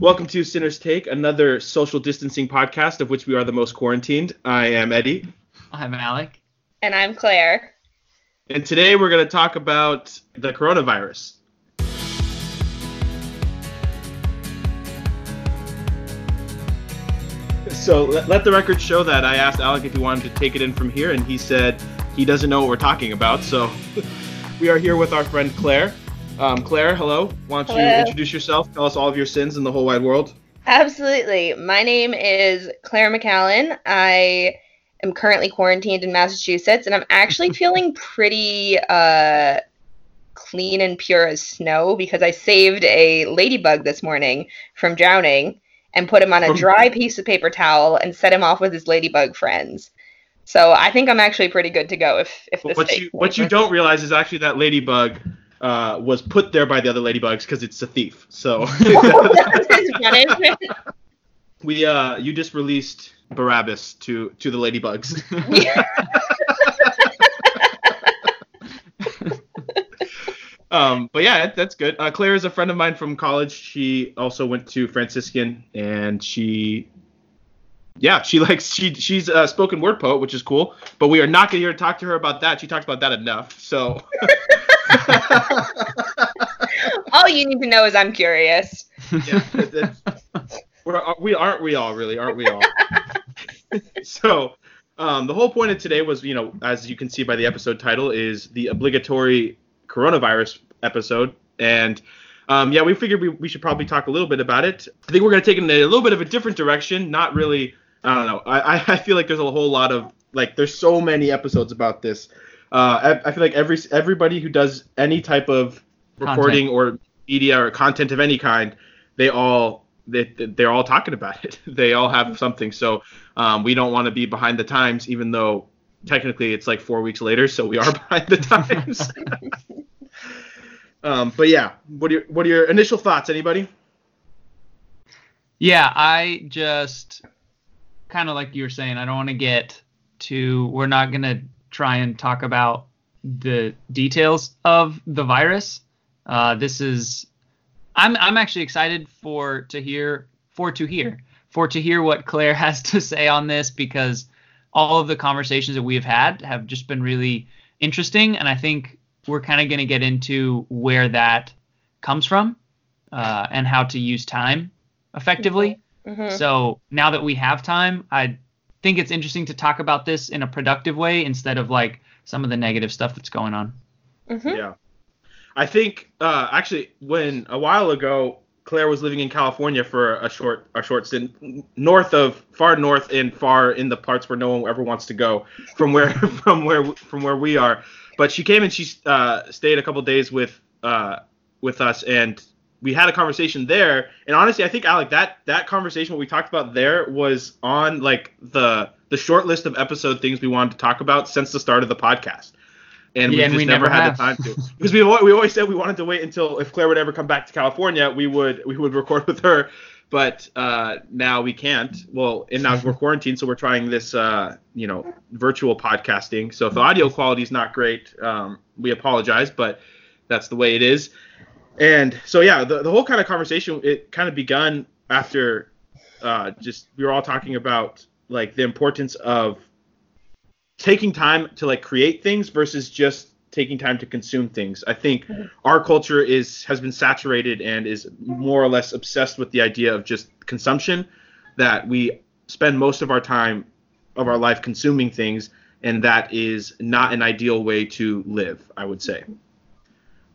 Welcome to Sinner's Take, another social distancing podcast of which we are the most quarantined. I am Eddie. I'm Alec. And I'm Claire. And today we're going to talk about the coronavirus. So let, let the record show that I asked Alec if he wanted to take it in from here, and he said he doesn't know what we're talking about. So we are here with our friend Claire. Um, Claire, hello. Why don't you introduce yourself? Tell us all of your sins in the whole wide world. Absolutely. My name is Claire McAllen. I am currently quarantined in Massachusetts, and I'm actually feeling pretty uh, clean and pure as snow because I saved a ladybug this morning from drowning and put him on a dry piece of paper towel and set him off with his ladybug friends. So I think I'm actually pretty good to go if if this what you what you don't realize is actually that ladybug uh, was put there by the other ladybugs because it's a thief. So That's his punishment. we uh, you just released Barabbas to to the ladybugs. um, but yeah, that- that's good. Uh, Claire is a friend of mine from college. She also went to Franciscan, and she, yeah, she likes she she's a spoken word poet, which is cool. But we are not going to here to talk to her about that. She talked about that enough. So. All you need to know is I'm curious. yeah, we're, we aren't we all really? Aren't we all? So um, the whole point of today was you know as you can see by the episode title is the obligatory coronavirus episode. And um, yeah we figured we, we should probably talk a little bit about it. I think we're going to take it in a little bit of a different direction not really i don't know. I- I feel like there's a whole lot of like there's so many episodes about this uh, I, I feel like every everybody who does any type of reporting or media or content of any kind they all they, they're all talking about it. They all have something. So um, we don't want to be behind the times, even though technically it's like four weeks later, so we are behind the times. um, but yeah, what are your, what are your initial thoughts? Anybody? Yeah, I just kind of like you were saying, I don't want to get to, we're not going to try and talk about the details of the virus. Uh, this is, I'm, I'm actually excited for to hear, for to hear, for to hear what Claire has to say on this because all of the conversations that we have had have just been really interesting. And I think we're kind of going to get into where that comes from uh, and how to use time effectively. Mhm. So now that we have time, I think it's interesting to talk about this in a productive way instead of like some of the negative stuff that's going on. Mhm. Yeah. I think uh, actually when a while ago Claire was living in California for a short a short stint north of far north and far in the parts where no one ever wants to go from where from where from where we are. But she came and she uh, stayed a couple days with uh, with us and we had a conversation there. And honestly, I think Alec that that conversation what we talked about there was on like the the short list of episode things we wanted to talk about since the start of the podcast and we Yeah, just we never, never had the time to because we we always said we wanted to wait until if Claire would ever come back to California, we would we would record with her, but uh, now we can't. Well, and now we're quarantined, so we're trying this uh, you know virtual podcasting. So if the audio quality is not great, um, we apologize, but that's the way it is. And so yeah, the, the whole kind of conversation it kind of begun after uh, just we were all talking about like the importance of taking time to like create things versus just taking time to consume things. I think our culture is has been saturated and is more or less obsessed with the idea of just consumption that we spend most of our time of our life consuming things and that is not an ideal way to live, I would say.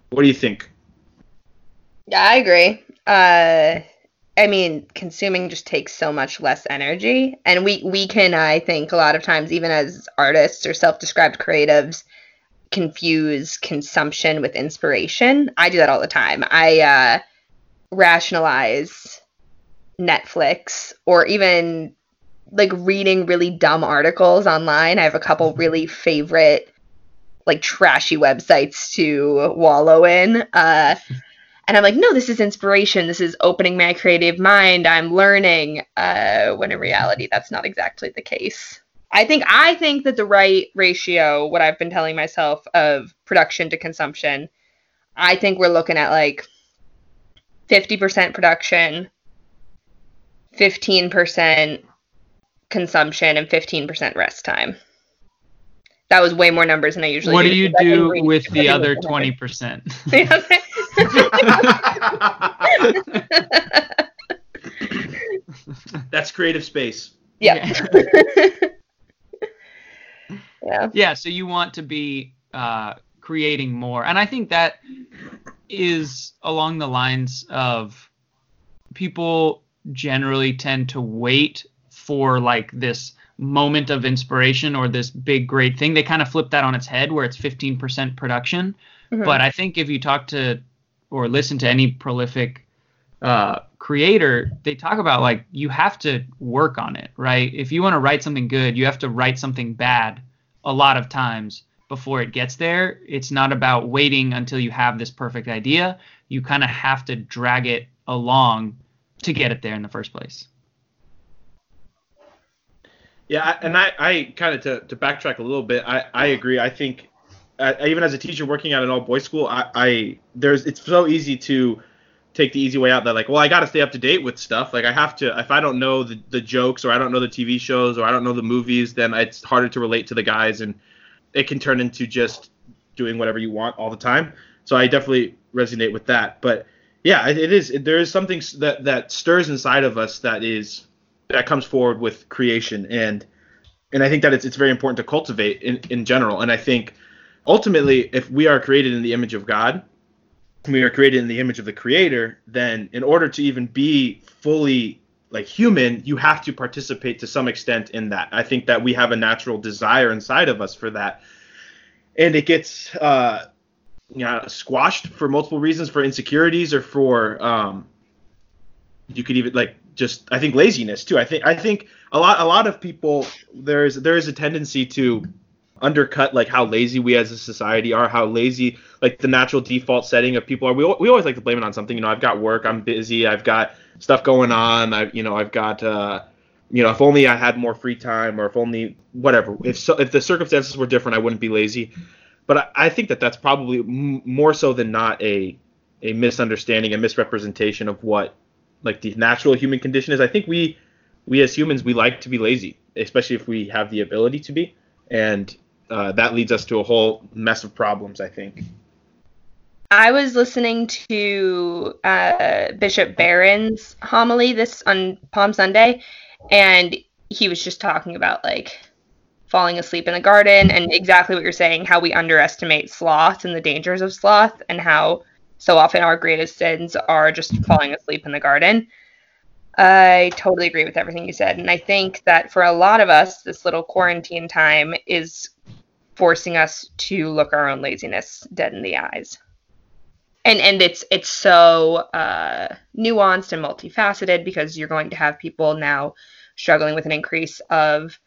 What do you think? Yeah, I agree. Uh, I mean, consuming just takes so much less energy, and we we can, I think, a lot of times, even as artists or self-described creatives, confuse consumption with inspiration. I do that all the time. I uh, rationalize Netflix or even like reading really dumb articles online. I have a couple really favorite like trashy websites to wallow in. Uh, and I'm like, no, this is inspiration. This is opening my creative mind. I'm learning. Uh, when in reality, that's not exactly the case. I think I think that the right ratio, what I've been telling myself of production to consumption, I think we're looking at like 50% production, 15% consumption and 15% rest time. That was way more numbers than I usually What do. do you because I didn't do with the other 20%? That's creative space. yeah. yeah. yeah so you want to be uh, creating more and i think that is along the lines of people generally tend to wait for like this moment of inspiration or this big great thing they kind of flip that on its head where it's 15% production Mhm. but i think if you talk to or listen to any prolific uh, creator they talk about like you have to work on it right if you want to write something good you have to write something bad a lot of times before it gets there it's not about waiting until you have this perfect idea you kind of have to drag it along to get it there in the first place Yeah, and I, I kind of to, to backtrack a little bit. I, I agree. I think uh, even as a teacher working at an all boys school, I, I there's it's so easy to take the easy way out that like, well, I got to stay up to date with stuff. Like I have to if I don't know the, the jokes or I don't know the TV shows or I don't know the movies, then it's harder to relate to the guys and it can turn into just doing whatever you want all the time. So I definitely resonate with that. But yeah, it, it is. There is something that that stirs inside of us that is that comes forward with creation and and I think that it's it's very important to cultivate in in general. And I think ultimately, if we are created in the image of God, we are created in the image of the Creator, then in order to even be fully like human, you have to participate to some extent in that. I think that we have a natural desire inside of us for that, and it gets uh, you know, squashed for multiple reasons, for insecurities or for um, you could even like just I think laziness too. I think I think a lot a lot of people there is there is a tendency to undercut like how lazy we as a society are, how lazy like the natural default setting of people are. We, we always like to blame it on something. You know, I've got work, I'm busy, I've got stuff going on. I you know I've got uh, you know if only I had more free time or if only whatever. If so, if the circumstances were different, I wouldn't be lazy. But I, I think that that's probably m- more so than not a a misunderstanding, a misrepresentation of what like the natural human condition is. I think we we as humans we like to be lazy, especially if we have the ability to be, and uh, that leads us to a whole mess of problems. I think. I was listening to uh, Bishop Barron's homily this on Palm Sunday, and he was just talking about like falling asleep in the garden and exactly what you're saying, how we underestimate sloth and the dangers of sloth, and how so often our greatest sins are just falling asleep in the garden. I totally agree with everything you said, and I think that for a lot of us, this little quarantine time is forcing us to look our own laziness dead in the eyes. And and it's it's so uh, nuanced and multifaceted because you're going to have people now struggling with an increase of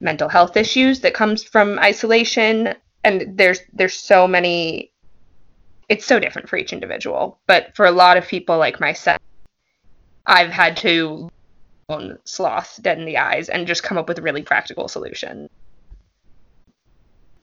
mental health issues that comes from isolation. And there's there's so many it's so different for each individual. But for a lot of people like myself i've had to sloth dead in the eyes and just come up with really practical solution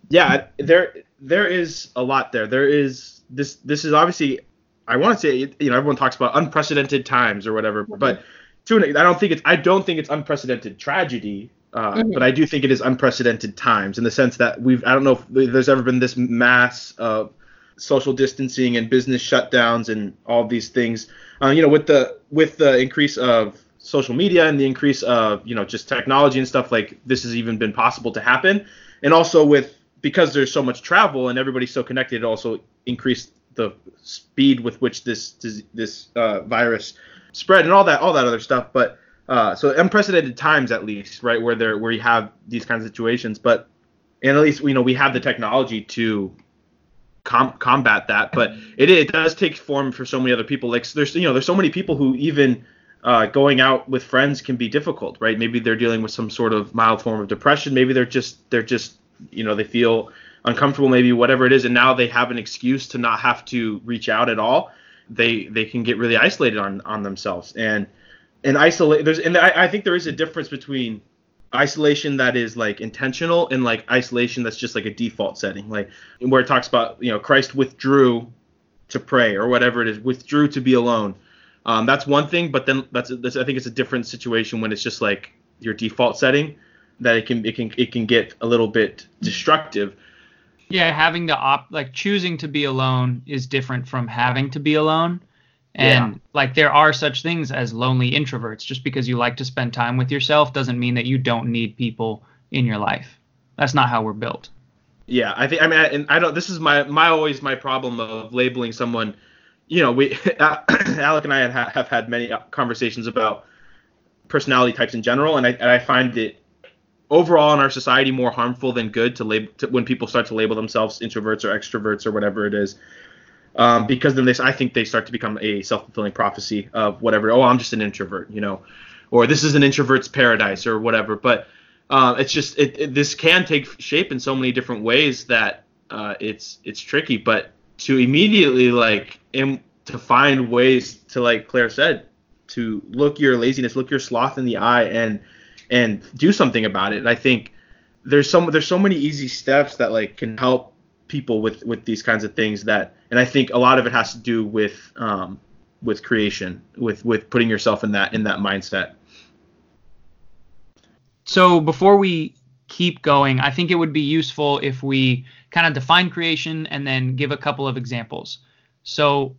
Yeah, there there is a lot there. There is this this is obviously I want to say you know everyone talks about unprecedented times or whatever, but to an, I don't think it's I don't think it's unprecedented tragedy. Uh, Mhm. But I do think it is unprecedented times in the sense that we've I don't know if there's ever been this mass of social distancing and business shutdowns and all these things. Uh, you know, with the with the increase of social media and the increase of you know just technology and stuff like this has even been possible to happen, and also with because there's so much travel and everybody's so connected, it also increased the speed with which this this uh, virus spread and all that all that other stuff. But uh, so unprecedented times at least, right, where there where you have these kinds of situations. But and at least you know we have the technology to com- combat that. But it it does take form for so many other people. Like there's you know there's so many people who even uh, going out with friends can be difficult, right? Maybe they're dealing with some sort of mild form of depression. Maybe they're just they're just you know they feel uncomfortable, maybe whatever it is, and now they have an excuse to not have to reach out at all. They they can get really isolated on on themselves and and isolate. There's and I, I think there is a difference between isolation that is like intentional and like isolation that's just like a default setting, like where it talks about you know Christ withdrew to pray or whatever it is, withdrew to be alone. Um, that's one thing, but then that's, that's I think it's a different situation when it's just like your default setting that it can it can it can get a little bit destructive. Yeah, having to opt like choosing to be alone is different from having to be alone. And Yeah. like there are such things as lonely introverts. Just because you like to spend time with yourself doesn't mean that you don't need people in your life. That's not how we're built. Yeah, I think I mean, I, and I don't. This is my my always my problem of labeling someone. You know, we Alec and I had, have had many conversations about personality types in general, and I and I find it overall in our society more harmful than good to label to, when people start to label themselves introverts or extroverts or whatever it is. Um, because then this, I think they start to become a self-fulfilling prophecy of whatever. Oh, I'm just an introvert, you know, or this is an introvert's paradise or whatever. But uh, it's just it, it, this can take shape in so many different ways that uh, it's it's tricky. But to immediately like im- to find ways to like Claire said to look your laziness, look your sloth in the eye, and and do something about it. And I think there's some there's so many easy steps that like can help people with with these kinds of things that and I think a lot of it has to do with um, with creation, with with putting yourself in that in that mindset. So before we keep going, I think it would be useful if we kind of define creation and then give a couple of examples. So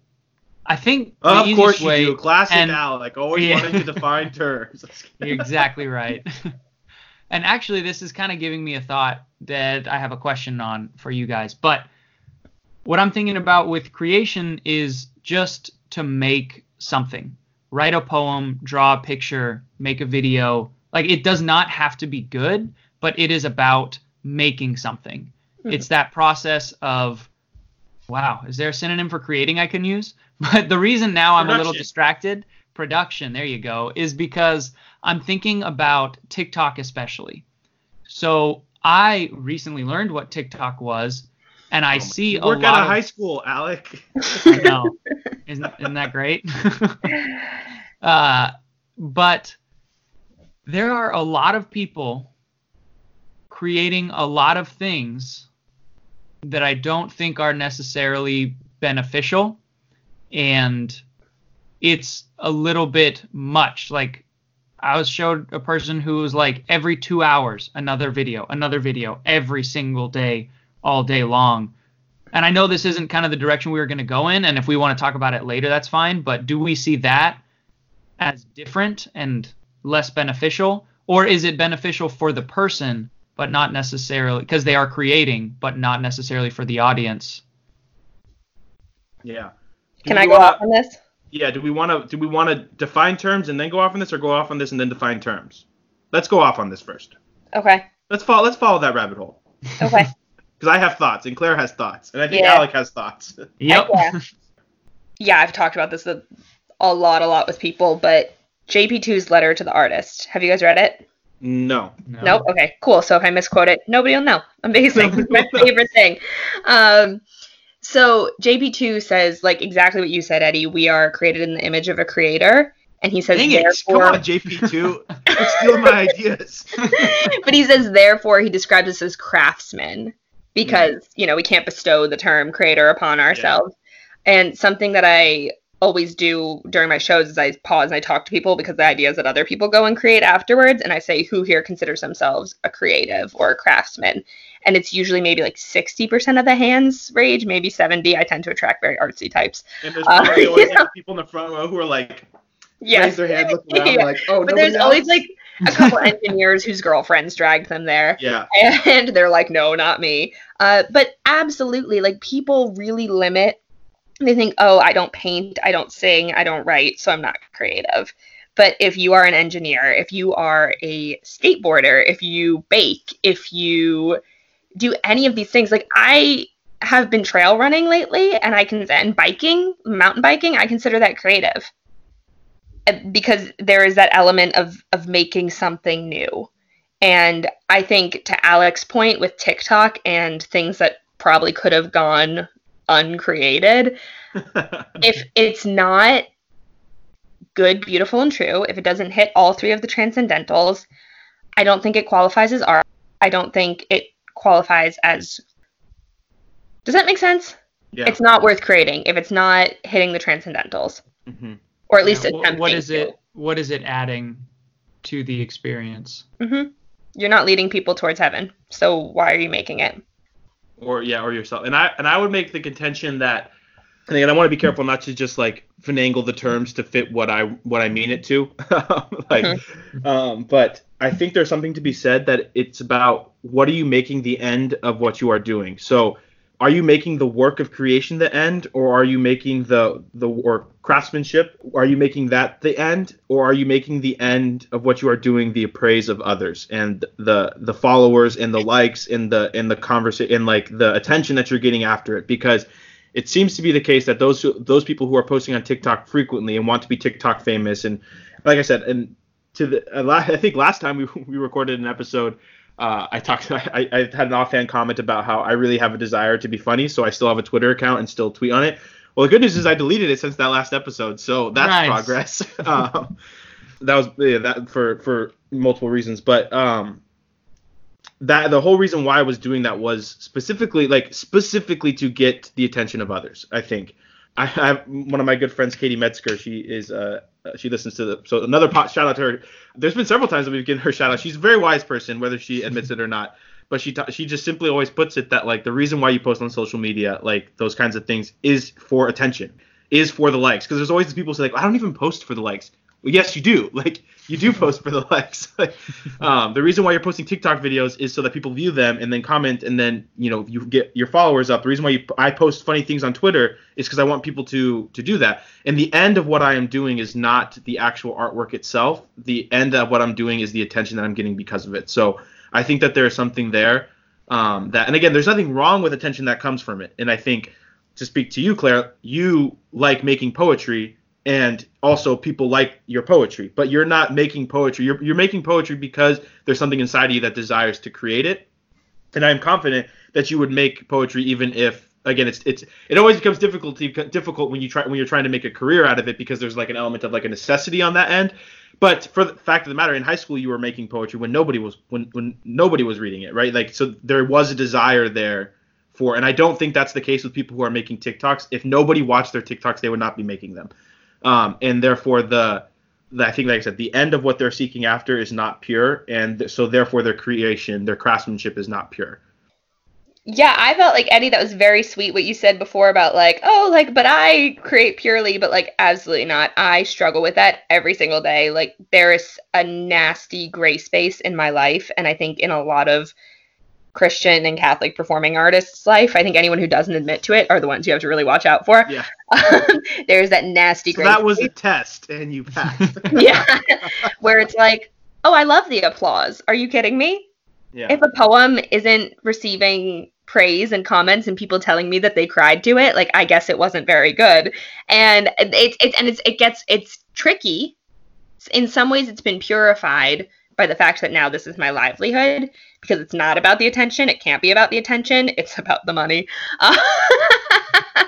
I think the of course you way, do. Classic and- Alec, always Yeah. wanting to define terms. You're exactly right. and actually, this is kind of giving me a thought that I have a question on for you guys. But what I'm thinking about with creation is just to make something, write a poem, draw a picture, make a video. Like it does not have to be good, but it is about making something. Hmm. It's that process of, wow, is there a synonym for creating I can use? But the reason now I'm a little distracted, production, there you go, is because I'm thinking about TikTok especially. So I recently learned what TikTok was, and I see a Oh Work lot out of of high school, Alec. I know. Isn't, isn't that great? uh, but there are a lot of people creating a lot of things that I don't think are necessarily beneficial. And it's a little bit much. Like, I was showed a person who was like every two hours, another video, another video, every single day, all day long and I know this isn't kind of the direction we were going to go in, and if we want to talk about it later, that's fine. But do we see that as different and less beneficial, or is it beneficial for the person, but not necessarily because they are creating, but not necessarily for the audience? Yeah. Do Can I go wanna- off on this? Yeah. Do we want to do we want to define terms and then go off on this, or go off on this and then define terms? Let's go off on this first. Okay. Let's follow. Let's follow that rabbit hole Okay. because I have thoughts and Claire has thoughts and I think Yeah. Alec has thoughts. Yep. Yeah. yeah, I've talked about this a, a lot, a lot with people, but JP2's letter to the artist. Have you guys read it? No. No. Nope. Okay, cool. So if I misquote it, nobody will know. Amazing. My favorite thing. Um, so JP2 says like exactly what you said, Eddie. We are created in the image of a creator, and he says Dang it! Come therefore. on, JP2. You're my ideas. but he says therefore he describes us as craftsmen because you know we can't bestow the term creator upon ourselves and something that i always do during my shows is i pause and i talk to people because the idea is that other people go and create afterwards and i say who here considers themselves a creative or a craftsman and it's usually maybe like 60% of the hands rage maybe 70 i tend to attract very artsy types And there's Uh, always yeah. like, people in the front row who are like raise yes their hand, look around, Yeah. like, oh, but there's nobody always like a couple engineers whose girlfriends dragged them there yeah. and they're like, no, not me. Uh, but absolutely, like people really limit. They think, oh, I don't paint, I don't sing, I don't write, so I'm not creative. But if you are an engineer, if you are a skateboarder, if you bake, if you do any of these things, like I have been trail running lately, and I can and biking, mountain biking, I consider that creative Uh, because there is that element of of making something new. And I think to Alex's point with TikTok and things that probably could have gone uncreated, if it's not good, beautiful, and true, if it doesn't hit all three of the transcendentals, I don't think it qualifies as art. I don't think it qualifies as. Does that make sense? yeah. It's not worth creating if it's not hitting the transcendentals Mhm. or at least Yeah, attempting what is to. it? What is it adding to the experience? hmm You're not leading people towards heaven, so why are you making it? Or yeah, or yourself. And I and I would make the contention that, and again, I want to be careful not to just like finagle the terms to fit what I what I mean it to, like, um, but I think there's something to be said that it's about what are you making the end of what you are doing. So, are you making the work of creation the end, or are you making the the or craftsmanship? Are you making that the end, or are you making the end of what you are doing the appraise of others and the the followers and the likes and the and the conversation and like the attention that you're getting after it? Because it seems to be the case that those who, those people who are posting on TikTok frequently and want to be TikTok famous and like I said and to the uh, I think last time we we recorded an episode uh, I talked I, I had an offhand comment about how I really have a desire to be funny so I still have a Twitter account and still tweet on it. Well, the good news is I deleted it since that last episode, so that's Nice. progress. um, that was yeah, that for for multiple reasons, but um, that the whole reason why I was doing that was specifically like specifically to get the attention of others. I think I have one of my good friends, Katie Metzger. She is uh uh, she listens to the so another pot shout out to her. There's been several times that we've given her shout out. She's a very wise person, whether she admits it or not. But she ta- she just simply always puts it that like the reason why you post on social media, like those kinds of things, is for attention, is for the likes. Because there's always these people who say like I don't even post for the likes. Well, yes, you do. Like you do post for the likes. um, the reason why you're posting TikTok videos is so that people view them and then comment and then you know you get your followers up. The reason why you, I post funny things on Twitter is because I want people to to do that. And the end of what I am doing is not the actual artwork itself. The end of what I'm doing is the attention that I'm getting because of it. So I think that there is something there um, that, and again, there's nothing wrong with attention that comes from it. And I think to speak to you, Claire, you like making poetry and also people like your poetry, but you're not making poetry. You're, you're making poetry because there's something inside of you that desires to create it. And I'm confident that you would make poetry even if again it's it's it always becomes difficult difficult when you try when you're trying to make a career out of it because there's like an element of like a necessity on that end. But for the fact of the matter, in high school you were making poetry when nobody was when when nobody was reading it, right? Like so there was a desire there for and I don't think that's the case with people who are making TikToks. If nobody watched their TikToks, they would not be making them. Um, and therefore the, the I think like I said, the end of what they're seeking after is not pure, and th- so therefore their creation, their craftsmanship is not pure. Yeah, I felt like Eddie, that was very sweet what you said before about like, oh, like, but I create purely, but like, absolutely not. I struggle with that every single day. Like, there is a nasty gray space in my life, and I think in a lot of Christian and Catholic performing artists' life, I think anyone who doesn't admit to it are the ones you have to really watch out for. Yeah. Um, there's that nasty So that was a test, and you passed. yeah, where it's like, oh, I love the applause. Are you kidding me? yeah. if a poem isn't receiving praise and comments and people telling me that they cried to it like i guess it wasn't very good and it's it's and it's it gets it's tricky in some ways it's been purified by the fact that now this is my livelihood because it's not about the attention it can't be about the attention it's about the money Uh,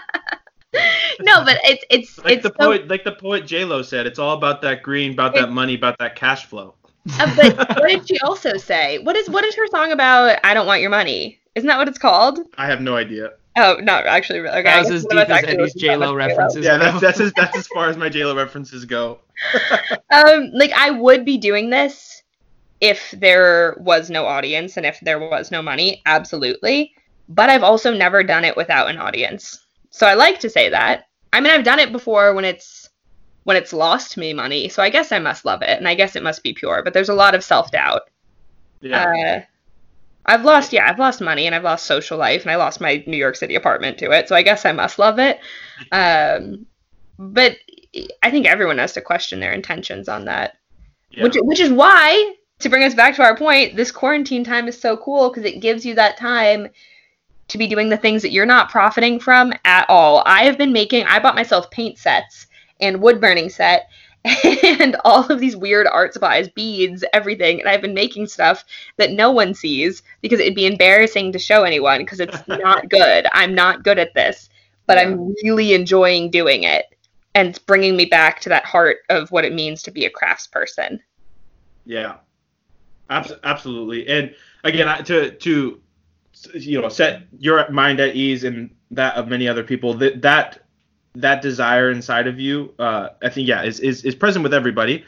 no but it's it's like it's the so- poet, like the poet J Lo said, it's all about that green, about that money, about that cash flow. Uh, but what did she also say? What is what is her song about? I don't want your money. Isn't that what it's called? I have no idea. Oh, no, actually, okay. That I was as deep as actually Eddie's listen to that J-Lo references. Yeah, that's that's as that's as far as my J Lo references go. Um, like I would be doing this if there was no audience and if there was no money, absolutely. But I've also never done it without an audience. So I like to say that. I mean, I've done it before when it's when it's lost me money. So I guess I must love it and I guess it must be pure. But there's a lot of self-doubt. Yeah. Uh, I've lost, yeah, I've lost money and I've lost social life and I lost my New York City apartment to it. So I guess I must love it. Um, but I think everyone has to question their intentions on that. yeah. Which, which is why, to bring us back to our point, this quarantine time is so cool because it gives you that time to be doing the things that you're not profiting from at all. I have been making, I bought myself paint sets and wood burning set and all of these weird art supplies, beads, everything. And I've been making stuff that no one sees because it'd be embarrassing to show anyone because it's not good. I'm not good at this, but I'm really enjoying doing it. And it's bringing me back to that heart of what it means to be a craftsperson. Yeah, absolutely. And again, to to you know set your mind at ease and that of many other people that that that desire inside of you, uh, I think yeah, is, is is present with everybody.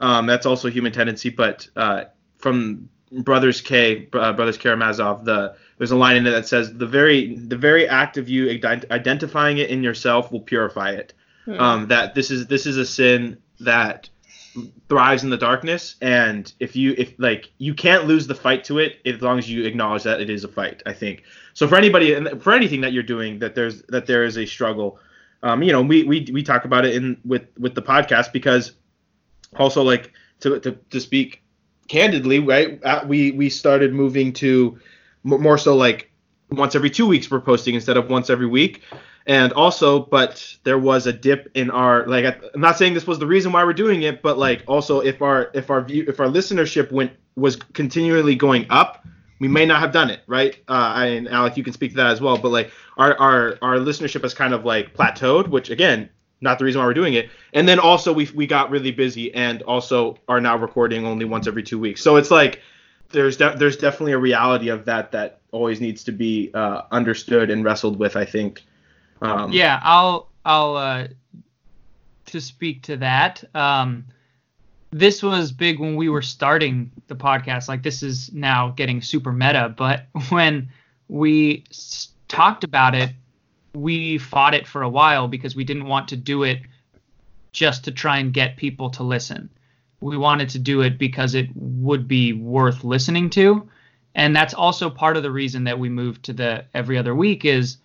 Um, that's also a human tendency, but uh, from Brothers K, uh, Brothers Karamazov, the there's a line in it that says the very the very act of you identifying it in yourself will purify it. Hmm. Um, that this is this is a sin that thrives in the darkness and if you if like you can't lose the fight to it as long as you acknowledge that it is a fight i think. So for anybody and for anything that you're doing that there's that there is a struggle um you know we we, we talk about it in with with the podcast because also like to to, to speak candidly right uh, we we started moving to more so like once every two weeks we're posting instead of once every week and also but there was a dip in our like i'm not saying this was the reason why we're doing it but like also if our if our view if our listenership went was continually going up we may not have done it right? Uh and alec you can speak to that as well but like our our our listenership has kind of like plateaued which again not the reason why we're doing it. And then also we we got really busy and also are now recording only once every two weeks. So it's like there's de- there's definitely a reality of that that always needs to be uh, understood and wrestled with i think um, yeah, I'll I'll uh, to speak to that. Um, this was big when we were starting the podcast. Like this is now getting super meta, but when we s- talked about it, we fought it for a while because we didn't want to do it just to try and get people to listen. We wanted to do it because it would be worth listening to. And that's also part of the reason that we moved to the every other week is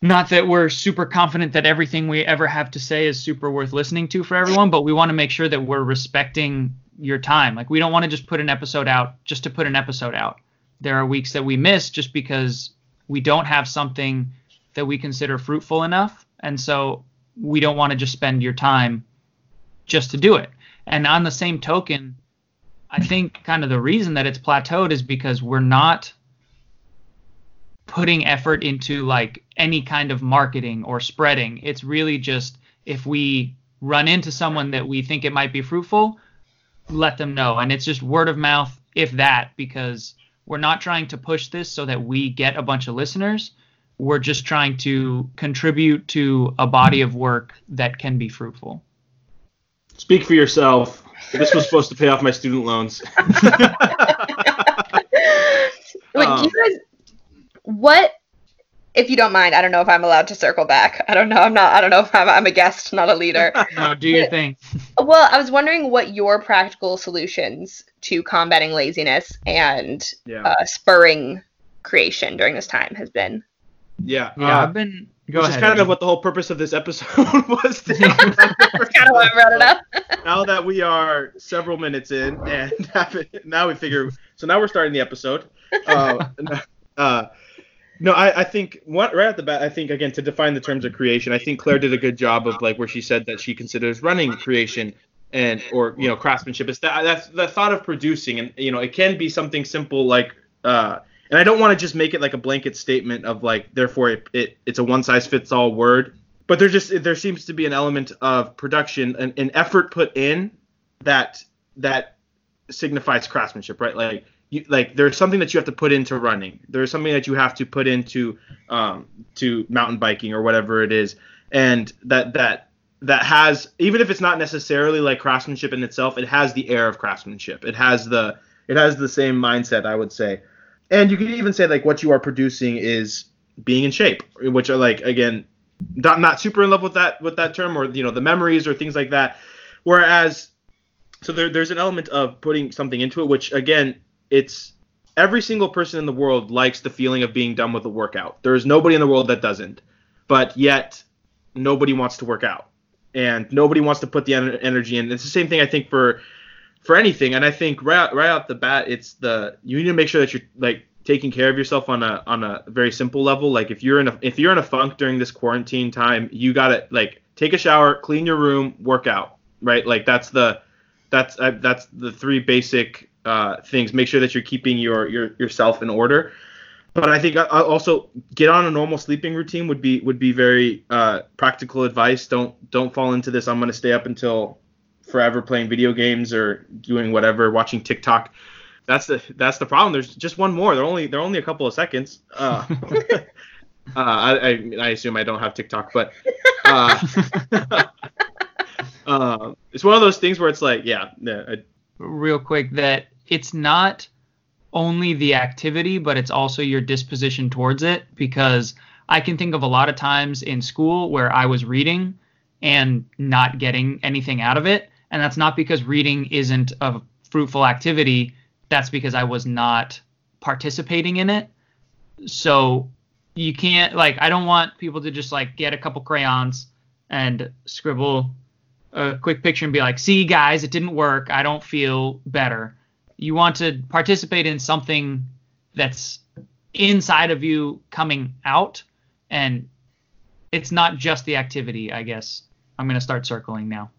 not that we're super confident that everything we ever have to say is super worth listening to for everyone, but we want to make sure that we're respecting your time. Like we don't want to just put an episode out just to put an episode out. There are weeks that we miss just because we don't have something that we consider fruitful enough, and so we don't want to just spend your time just to do it. And on the same token, I think kind of the reason that it's plateaued is because we're not putting effort into like any kind of marketing or spreading. It's really just if we run into someone that we think it might be fruitful, let them know. And it's just word of mouth, if that, because we're not trying to push this so that we get a bunch of listeners. We're just trying to contribute to a body of work that can be fruitful. Speak for yourself. This was supposed to pay off my student loans. Wait, um, you guys what if you don't mind, I don't know if I'm allowed to circle back. I don't know. I'm not. I don't know if I'm, I'm a guest, not a leader. no, do your thing. Well, I was wondering what your practical solutions to combating laziness and yeah. uh, spurring creation during this time has been. Yeah. Yeah, uh, I've been. Go which ahead. is kind of what the whole purpose of this episode was. That's kind of why I brought it up. now that we are several minutes in, and now we figure. So now we're starting the episode. Uh, uh, no, I, I think what right at the bat, I think again to define the terms of creation, I think Claire did a good job of like where she said that she considers running creation and or you know craftsmanship. It's that that's the thought of producing, and you know it can be something simple like uh, and I don't want to just make it like a blanket statement of like therefore it, it it's a one size fits all word, but there's just there seems to be an element of production and an effort put in that that signifies craftsmanship, right? Like you, like there's something that you have to put into running. There's something that you have to put into um, to mountain biking or whatever it is, and that that that has even if it's not necessarily like craftsmanship in itself, it has the air of craftsmanship. It has the it has the same mindset, I would say. And you could even say like what you are producing is being in shape, which are like again not not super in love with that with that term or you know the memories or things like that. Whereas so there, there's an element of putting something into it, which again it's every single person in the world likes the feeling of being done with a workout. There is nobody in the world that doesn't. But yet nobody wants to work out and nobody wants to put the energy in. It's the same thing I think for for anything and I think right right out the bat it's the you need to make sure that you're like taking care of yourself on a on a very simple level. Like if you're in a if you're in a funk during this quarantine time, you got to like take a shower, clean your room, work out, right? Like that's the that's uh, that's the three basic uh, things. Make sure that you're keeping your, your yourself in order. But I think I also get on a normal sleeping routine would be would be very uh, practical advice. Don't don't fall into this. I'm going to stay up until forever playing video games or doing whatever, watching TikTok. That's the that's the problem. There's just one more. They're only they're only a couple of seconds. Uh, Uh, I, I assume I don't have TikTok, but uh, uh, it's one of those things where it's like, yeah, yeah, I, real quick that it's not only the activity, but it's also your disposition towards it. Because I can think of a lot of times in school where I was reading and not getting anything out of it. And that's not because reading isn't a fruitful activity, that's because I was not participating in it. So you can't, like, I don't want people to just, like, get a couple crayons and scribble a quick picture and be like, see, guys, it didn't work. I don't feel better. You want to participate in something that's inside of you coming out, and it's not just the activity, I guess. I'm going to start circling now.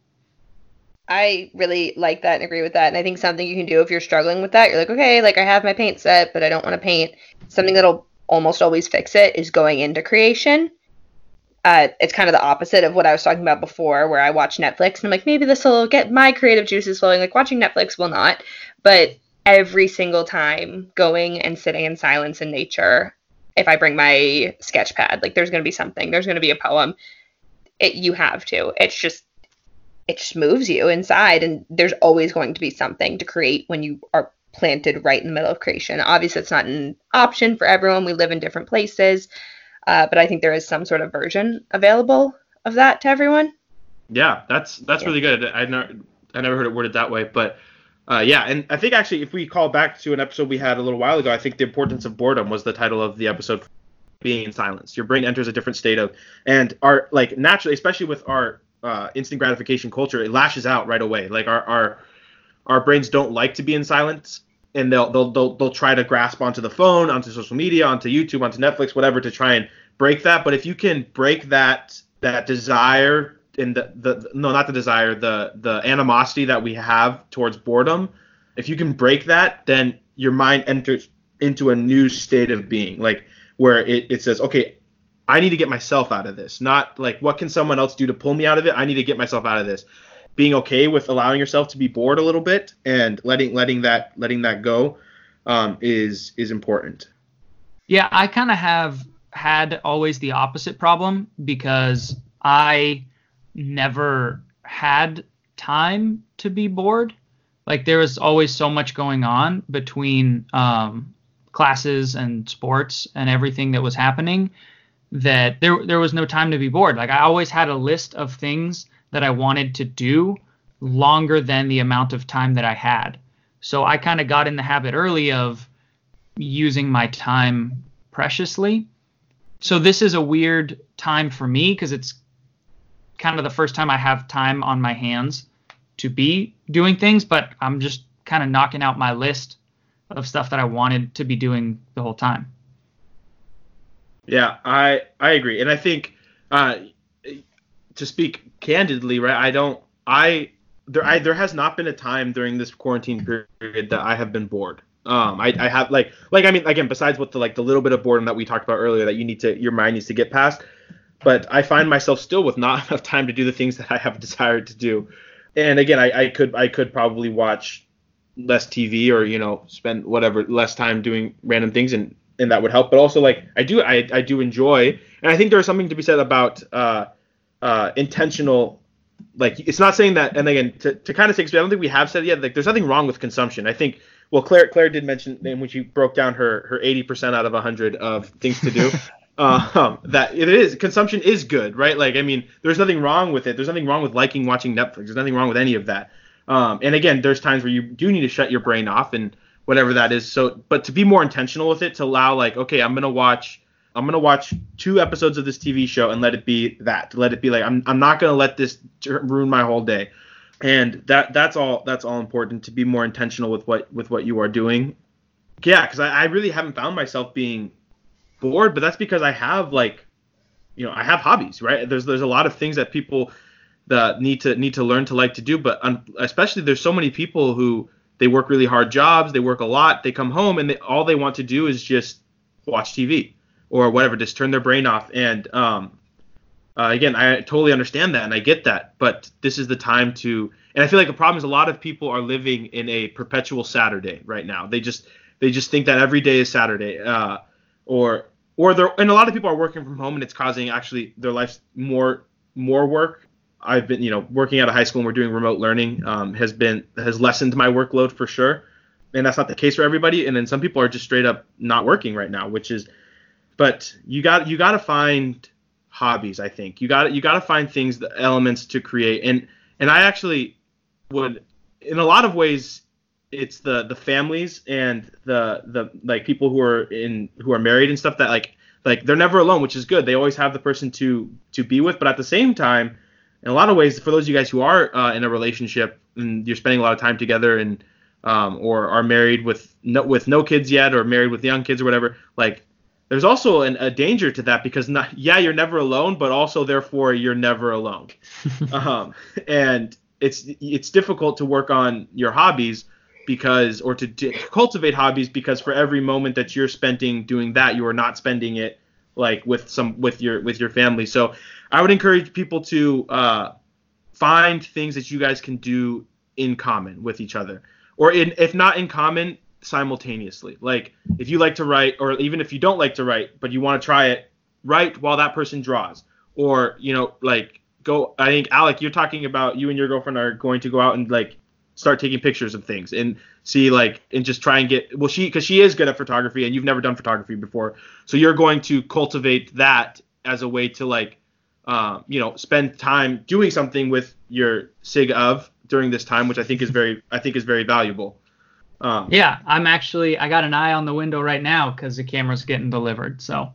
I really like that and agree with that. And I think something you can do if you're struggling with that, you're like, okay, like I have my paint set, but I don't want to paint. Something that'll almost always fix it is going into creation. Uh, it's kind of the opposite of what I was talking about before, where I watch Netflix and I'm like, maybe this will get my creative juices flowing. Like watching Netflix will not, but every single time going and sitting in silence in nature, if I bring my sketch pad, like there's going to be something, there's going to be a poem. It you have to. It's just it just moves you inside, and there's always going to be something to create when you are planted right in the middle of creation. Obviously, it's not an option for everyone. We live in different places. Uh, but I think there is some sort of version available of that to everyone. Yeah, that's that's yeah. really good. I never I never heard it worded that way, but uh, yeah, and I think actually if we call back to an episode we had a little while ago, I think the importance of boredom was the title of the episode. Being in silence, your brain enters a different state of, and our like naturally, especially with our uh, instant gratification culture, it lashes out right away. Like our our our brains don't like to be in silence and they'll, they'll they'll they'll try to grasp onto the phone, onto social media, onto YouTube, onto Netflix, whatever, to try and break that. But if you can break that that desire and the, the no not the desire the the animosity that we have towards boredom, if you can break that, then your mind enters into a new state of being, like where it, it says, okay, I need to get myself out of this. Not like what can someone else do to pull me out of it. I need to get myself out of this being okay with allowing yourself to be bored a little bit and letting letting that letting that go um, is is important. Yeah, I kind of have had always the opposite problem because I never had time to be bored. Like there was always so much going on between um, classes and sports and everything that was happening that there there was no time to be bored. Like I always had a list of things that I wanted to do longer than the amount of time that I had. So I kind of got in the habit early of using my time preciously. So this is a weird time for me because it's kind of the first time I have time on my hands to be doing things, but I'm just kind of knocking out my list of stuff that I wanted to be doing the whole time. Yeah, I I agree, and I think uh, to speak candidly, right? I don't. I there I there has not been a time during this quarantine period that I have been bored. Um, I, I have like like I mean again besides what the like the little bit of boredom that we talked about earlier that you need to your mind needs to get past, but I find myself still with not enough time to do the things that I have desired to do. And again, I, I could I could probably watch less TV or you know spend whatever less time doing random things and and that would help. But also like I do I I do enjoy and I think there's something to be said about uh uh, intentional like it's not saying that and again to, to kind of say I don't think we have said yet like there's nothing wrong with consumption. I think well Claire Claire did mention which you broke down her her 80% out of 100 of things to do. Um, that it is consumption is good right? Like I mean there's nothing wrong with it. There's nothing wrong with liking watching Netflix. There's nothing wrong with any of that. Um, and again there's times where you do need to shut your brain off and whatever that is. So but to be more intentional with it to allow like okay I'm gonna watch I'm gonna watch two episodes of this TV show and let it be that. Let it be like I'm I'm not gonna let this ruin my whole day. And that that's all that's all important to be more intentional with what with what you are doing. Yeah, because I, I really haven't found myself being bored, but that's because I have like, you know, I have hobbies, right? There's there's a lot of things that people that need to need to learn to like to do, but especially there's so many people who they work really hard jobs, they work a lot, they come home and they, all they want to do is just watch TV or whatever, just turn their brain off. And um, uh, again, I totally understand that and I get that, but this is the time to. And I feel like the problem is a lot of people are living in a perpetual Saturday right now. They just they just think that every day is Saturday, uh, or or they're and a lot of people are working from home and it's causing actually their lives more more work. I've been you know working out of high school and we're doing remote learning um, has been has lessened my workload for sure, and that's not the case for everybody. And then some people are just straight up not working right now, which is, but you got you got to find hobbies. I think you got you got to find things the elements to create and and I actually would in a lot of ways it's the the families and the the like people who are in who are married and stuff that like like they're never alone, which is good. They always have the person to to be with, but at the same time, in a lot of ways, for those of you guys who are uh, in a relationship and you're spending a lot of time together and um, or are married with no with no kids yet or married with young kids or whatever, like there's also an, a danger to that because not yeah you're never alone, but also therefore you're never alone, um, and it's it's difficult to work on your hobbies because or to, to, cultivate hobbies because for every moment that you're spending doing that you are not spending it like with some with your with your family. So i would encourage people to uh, find things that you guys can do in common with each other. Or in if not in common simultaneously. Like if you like to write or even if you don't like to write but you want to try it write while that person draws. Or you know like go i think Alex you're talking about you and your girlfriend are going to go out and like start taking pictures of things and see like and just try and get well she because she is good at photography and you've never done photography before. So you're going to cultivate that as a way to like um, you know spend time doing something with your sig of during this time which i think is very i think is very valuable um, yeah i'm actually i got an eye on the window right now because the camera's getting delivered so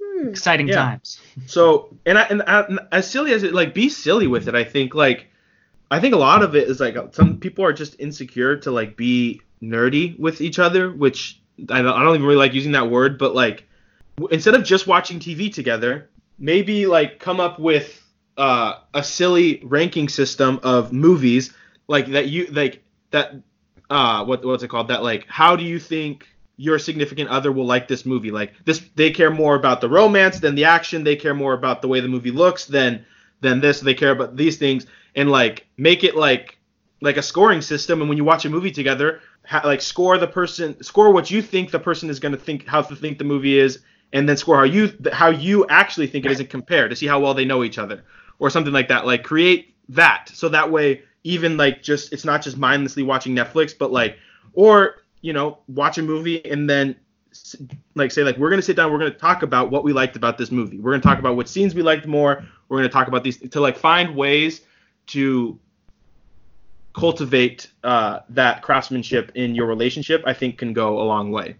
hmm. exciting yeah. times so and I, and I, as silly as it like be silly with it i think like I think a lot of it is like some people are just insecure to like be nerdy with each other, which I don't, I don't even really like using that word, but like instead of just watching TV together, maybe like come up with uh, a silly ranking system of movies like that you like that uh what what's it called? That like how do you think your significant other will like this movie? Like this they care more about the romance than the action. They care more about the way the movie looks than than this. They care about these things. And like make it like like a scoring system. And when you watch a movie together ha- like score the person score what you think the person is going to think how to think the movie is and then score how you how you actually think it is and compare to see how well they know each other or something like that. Like create that. So that way even like just it's not just mindlessly watching netflix but like or you know watch a movie and then like say like we're gonna sit down we're gonna talk about what we liked about this movie we're gonna talk about what scenes we liked more we're gonna talk about these to like find ways to cultivate uh, that craftsmanship in your relationship, I think can go a long way.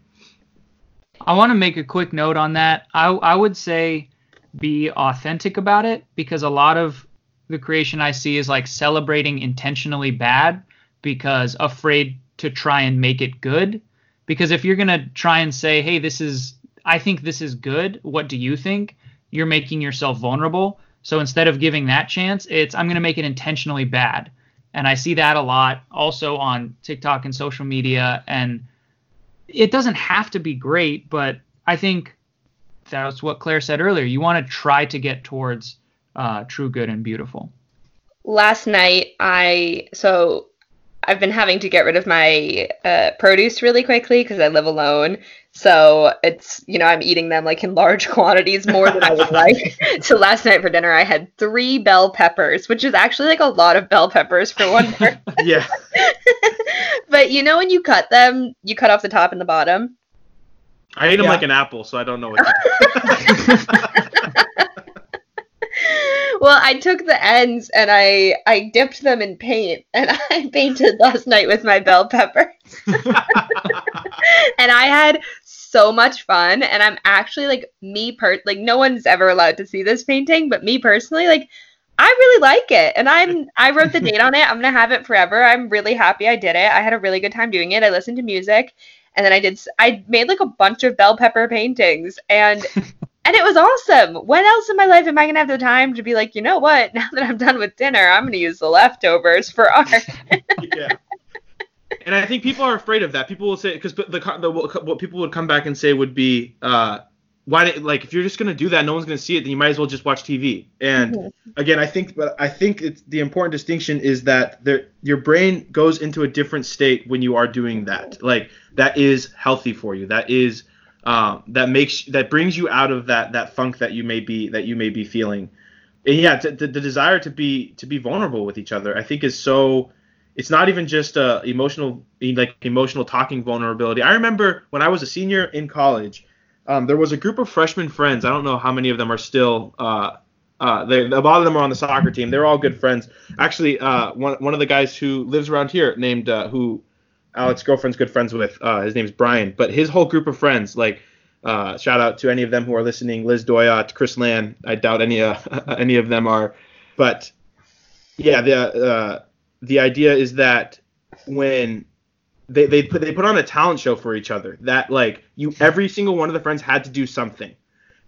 I want to make a quick note on that. I, I would say be authentic about it because a lot of the creation I see is like celebrating intentionally bad because afraid to try and make it good. Because if you're going to try and say, hey, this is, I think this is good, what do you think? You're making yourself vulnerable. So instead of giving that chance, it's I'm going to make it intentionally bad. And I see that a lot also on TikTok and social media. And it doesn't have to be great, but I think that's what Claire said earlier. You want to try to get towards uh, true good and beautiful. Last night, I so I've been having to get rid of my uh, produce really quickly because I live alone. So it's, you know, I'm eating them like in large quantities more than I would like. so last night for dinner, I had three bell peppers, which is actually like a lot of bell peppers for one person. yeah. but you know, when you cut them, you cut off the top and the bottom. I ate them yeah. like an apple, so I don't know what to well, I took the ends and I I dipped them in paint and I painted last night with my bell peppers. and I had so much fun and I'm actually like me per like no one's ever allowed to see this painting, but me personally like I really like it and I'm I wrote the date on it. I'm going to have it forever. I'm really happy I did it. I had a really good time doing it. I listened to music and then I did I made like a bunch of bell pepper paintings and and it was awesome. When else in my life am I gonna have the time to be like, you know what? Now that I'm done with dinner, I'm gonna use the leftovers for art. yeah. And I think people are afraid of that. People will say because the, the what people would come back and say would be, uh, why did, like if you're just gonna do that, no one's gonna see it, then you might as well just watch TV. And mm-hmm. again, I think, but I think it's the important distinction is that there, your brain goes into a different state when you are doing that. Like that is healthy for you. That is um, that makes that brings you out of that that funk that you may be that you may be feeling. And yeah, the, the desire to be to be vulnerable with each other, I think, is so. It's not even just uh, emotional like emotional talking vulnerability. I remember when I was a senior in college, um, there was a group of freshman friends. I don't know how many of them are still. Uh, uh, they, a lot of them are on the soccer team. They're all good friends. Actually, uh, one one of the guys who lives around here, named uh, who Alex's girlfriend's good friends with. Uh, his name's Brian. But his whole group of friends, like, uh, shout out to any of them who are listening. Liz Doyot, Chris Land. I doubt any uh, any of them are. But yeah, the uh, the idea is that when they they put they put on a talent show for each other, that like you every single one of the friends had to do something,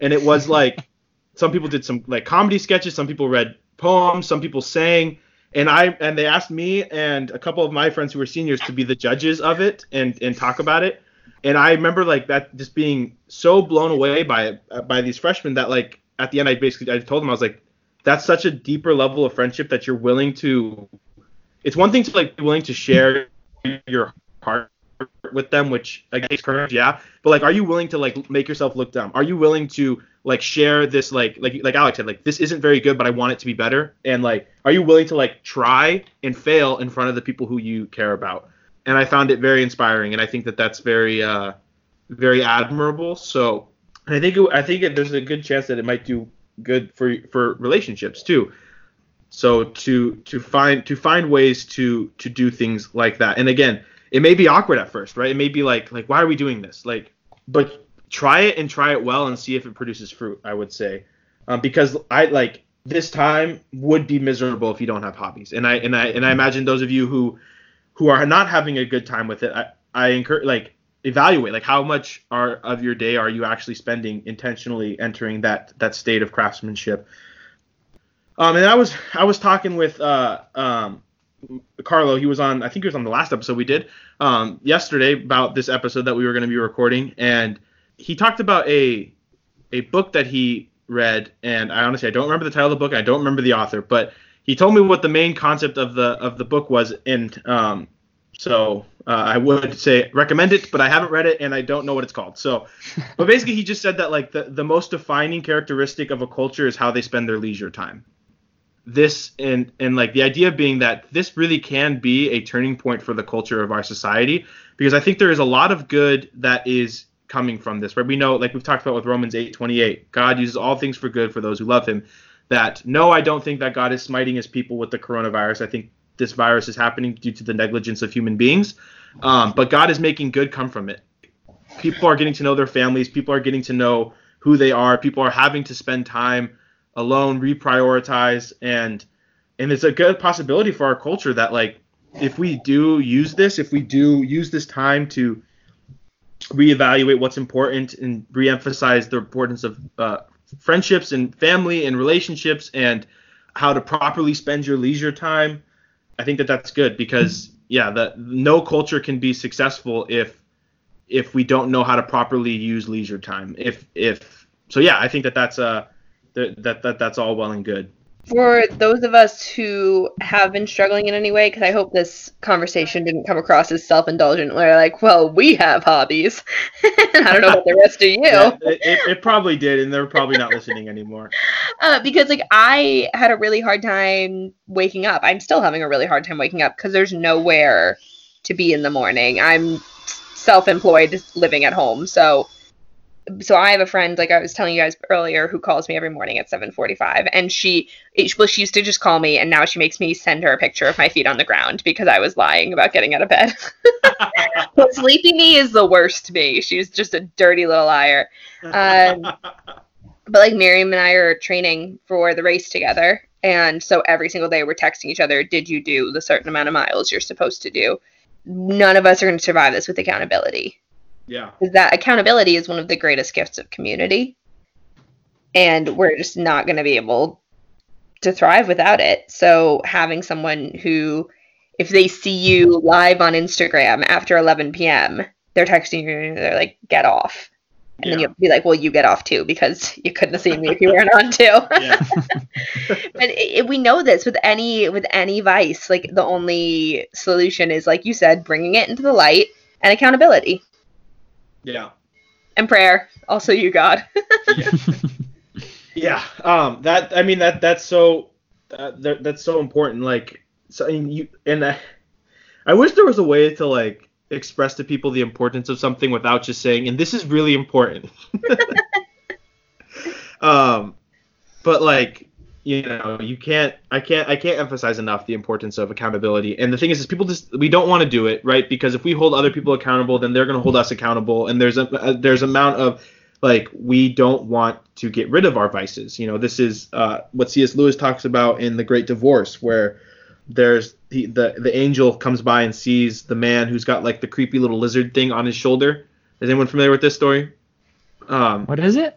and it was like some people did some like comedy sketches, some people read poems, some people sang and I and they asked me and a couple of my friends who were seniors to be the judges of it and and talk about it. And I remember like that just being so blown away by by these freshmen that like at the end I basically I told them I was like that's such a deeper level of friendship that you're willing to it's one thing to like be willing to share your heart with them which guess courage yeah. But like are you willing to like make yourself look dumb? Are you willing to like share this like like like Alex said like this isn't very good but I want it to be better? And like are you willing to like try and fail in front of the people who you care about? And I found it very inspiring and I think that that's very uh very admirable. So I think it, I think it, there's a good chance that it might do good for for relationships too. So to to find to find ways to to do things like that. And again it may be awkward at first right it may be like like why are we doing this like but try it and try it well and see if it produces fruit. I would say, um, because I like this time would be miserable if you don't have hobbies, and I and I and I imagine those of you who who are not having a good time with it, I, I encourage like evaluate like how much are of your day are you actually spending intentionally entering that that state of craftsmanship. Um, and I was I was talking with uh, um, Carlo. He was on I think he was on the last episode we did um, yesterday about this episode that we were going to be recording, and he talked about a a book that he read, and I honestly I don't remember the title of the book. I don't remember the author, but he told me what the main concept of the of the book was, and um, so uh, I would say recommend it, but I haven't read it and I don't know what it's called. So, but basically, he just said that like the the most defining characteristic of a culture is how they spend their leisure time. This and and like the idea being that this really can be a turning point for the culture of our society because I think there is a lot of good that is coming from this, right? We know, like we've talked about with Romans 8 28, God uses all things for good for those who love him. That no, I don't think that God is smiting his people with the coronavirus. I think this virus is happening due to the negligence of human beings. Um, but God is making good come from it. People are getting to know their families, people are getting to know who they are, people are having to spend time alone, reprioritize, and and it's a good possibility for our culture that like if we do use this, if we do use this time to reevaluate what's important and reemphasize the importance of uh, friendships and family and relationships and how to properly spend your leisure time. I think that that's good because yeah, the no culture can be successful if if we don't know how to properly use leisure time. If if so, yeah, I think that that's uh that that, that that's all well and good for those of us who have been struggling in any way, because I hope this conversation didn't come across as self-indulgent, where like, well, we have hobbies. I don't know about the rest of you. Yeah, it, it, probably did, and they're probably not listening anymore. Uh, because like I had a really hard time waking up. I'm still having a really hard time waking up because there's nowhere to be in the morning. I'm self-employed, living at home, so so I have a friend, like I was telling you guys earlier, who calls me every morning at 7:45, and she, well, she used to just call me, and now she makes me send her a picture of my feet on the ground because I was lying about getting out of bed. but sleepy me is the worst to me. She's just a dirty little liar. Um, but like Miriam and I are training for the race together, and so every single day we're texting each other, "Did you do the certain amount of miles you're supposed to do?" None of us are going to survive this with accountability yeah. Is that accountability is one of the greatest gifts of community. And we're just not going to be able to thrive without it. So having someone who, if they see you live on Instagram after 11 p.m., they're texting you and they're like, get off. And yeah. then you'll be like, well, you get off too because you couldn't have seen me if you weren't on too. but it, it, we know this with any with any vice. Like the only solution is, like you said, bringing it into the light and accountability. Yeah. And prayer. Also, you, God. yeah. yeah. Um. That. I mean. That. That's so. Uh, that, that's so important. Like. So and you and I. I wish there was a way to like express to people the importance of something without just saying, and this is really important. um. But like you know you can't i can't i can't emphasize enough the importance of accountability. And the thing is is people just we don't want to do it right? Because if we hold other people accountable then they're going to hold us accountable. And there's a, a there's amount of like we don't want to get rid of our vices. You know this is uh, what cs lewis talks about in the great divorce where there's the, the the angel comes by and sees the man who's got like the creepy little lizard thing on his shoulder. Is anyone familiar with this story? Um, what is it?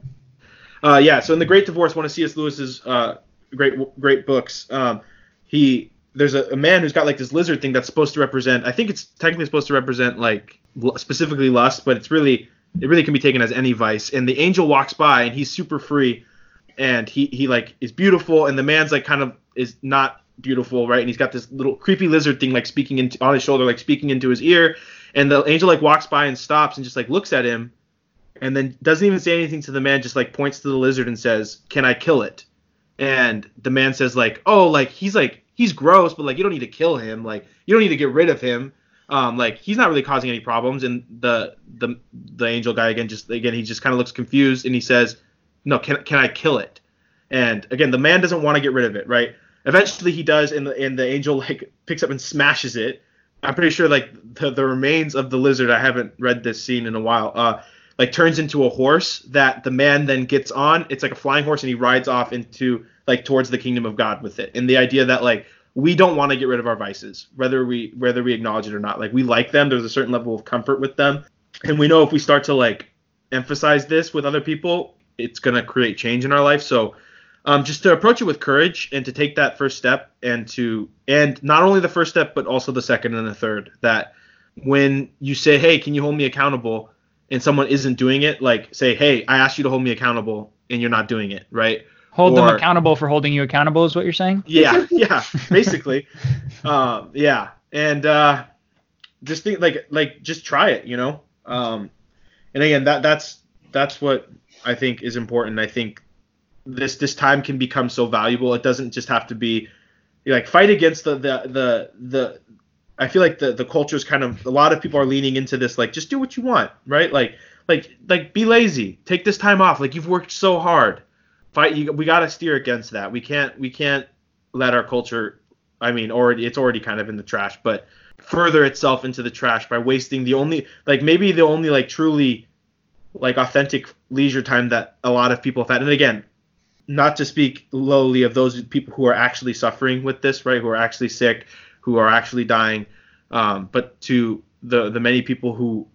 uh, yeah, so in the Great Divorce, one of C.S. Lewis's uh, great great books. Um, he there's a, a, man who's got like this lizard thing that's supposed to represent. I think it's technically supposed to represent like specifically lust, but it's really it really can be taken as any vice. And the angel walks by and he's super free, and he he like is beautiful, and the man's like kind of is not beautiful, right? And he's got this little creepy lizard thing like speaking into on his shoulder, like speaking into his ear. And the angel like walks by and stops and just like looks at him, and then doesn't even say anything to the man, just like points to the lizard and says, "Can I kill it?" And the man says like, oh, like he's like he's gross, but like you don't need to kill him, like you don't need to get rid of him. Um, like he's not really causing any problems. And the the the angel guy again, just again he just kind of looks confused and he says, no, can can I kill it? And again, the man doesn't want to get rid of it, right? Eventually he does, and the and the angel like picks up and smashes it. I'm pretty sure like the the remains of the lizard. I haven't read this scene in a while. Uh, like turns into a horse that the man then gets on. It's like a flying horse and he rides off into like towards the kingdom of God with it. And the idea that like we don't want to get rid of our vices, whether we whether we acknowledge it or not. Like we like them. There's a certain level of comfort with them. And we know if we start to like emphasize this with other people, it's gonna create change in our life. So um, just to approach it with courage and to take that first step and to and not only the first step but also the second and the third that when you say hey can you hold me accountable and someone isn't doing it, like say, hey, I asked you to hold me accountable and you're not doing it, right? Hold or, them accountable for holding you accountable is what you're saying? Yeah, yeah, basically. um, yeah, and uh, just think like like just try it, you know. Um, and again, that that's that's what I think is important. I think this this time can become so valuable. It doesn't just have to be like fight against the the the the I feel like the the culture is kind of a lot of people are leaning into this like just do what you want, right? Like like like be lazy, take this time off. Like you've worked so hard. Fight. You, we got to steer against that. We can't we can't let our culture. I mean, already it's already kind of in the trash, but further itself into the trash by wasting the only like maybe the only like truly like authentic leisure time that a lot of people have had. And again, not to speak lowly of those people who are actually suffering with this, right? Who are actually sick, who are actually dying, um, but to the the many people who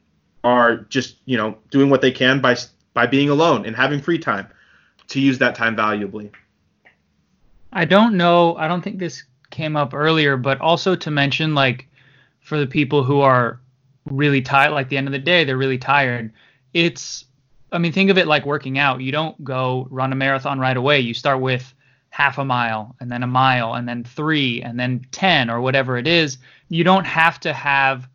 are just you know doing what they can by by being alone and having free time to use that time valuably. I don't know. I don't think this came up earlier, but also to mention like for the people who are really tired, like the end of the day, they're really tired. It's I mean, think of it like working out. You don't go run a marathon right away. You start with half a mile and then a mile and then three and then 10 or whatever it is. You don't have to have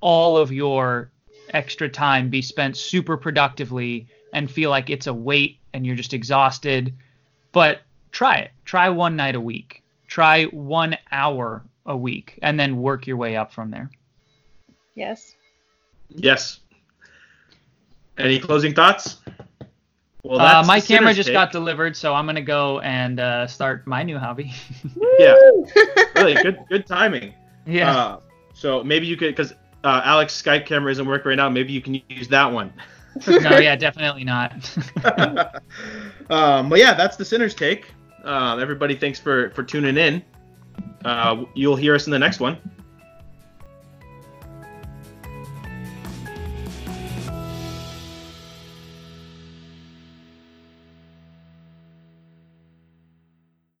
all of your extra time be spent super productively and feel like it's a weight and you're just exhausted. But try it. Try one night a week. Try one hour a week and then work your way up from there. Yes. Yes. Any closing thoughts? Well, uh, my camera just take. got delivered, so I'm gonna go and uh, start my new hobby. yeah, really good, good timing. Yeah. Uh, so maybe you could, because uh, Alex's Skype camera isn't working right now. Maybe you can use that one. no, yeah, definitely not. um, but yeah, that's the Sinner's Take. Uh, everybody, thanks for for tuning in. Uh, you'll hear us in the next one.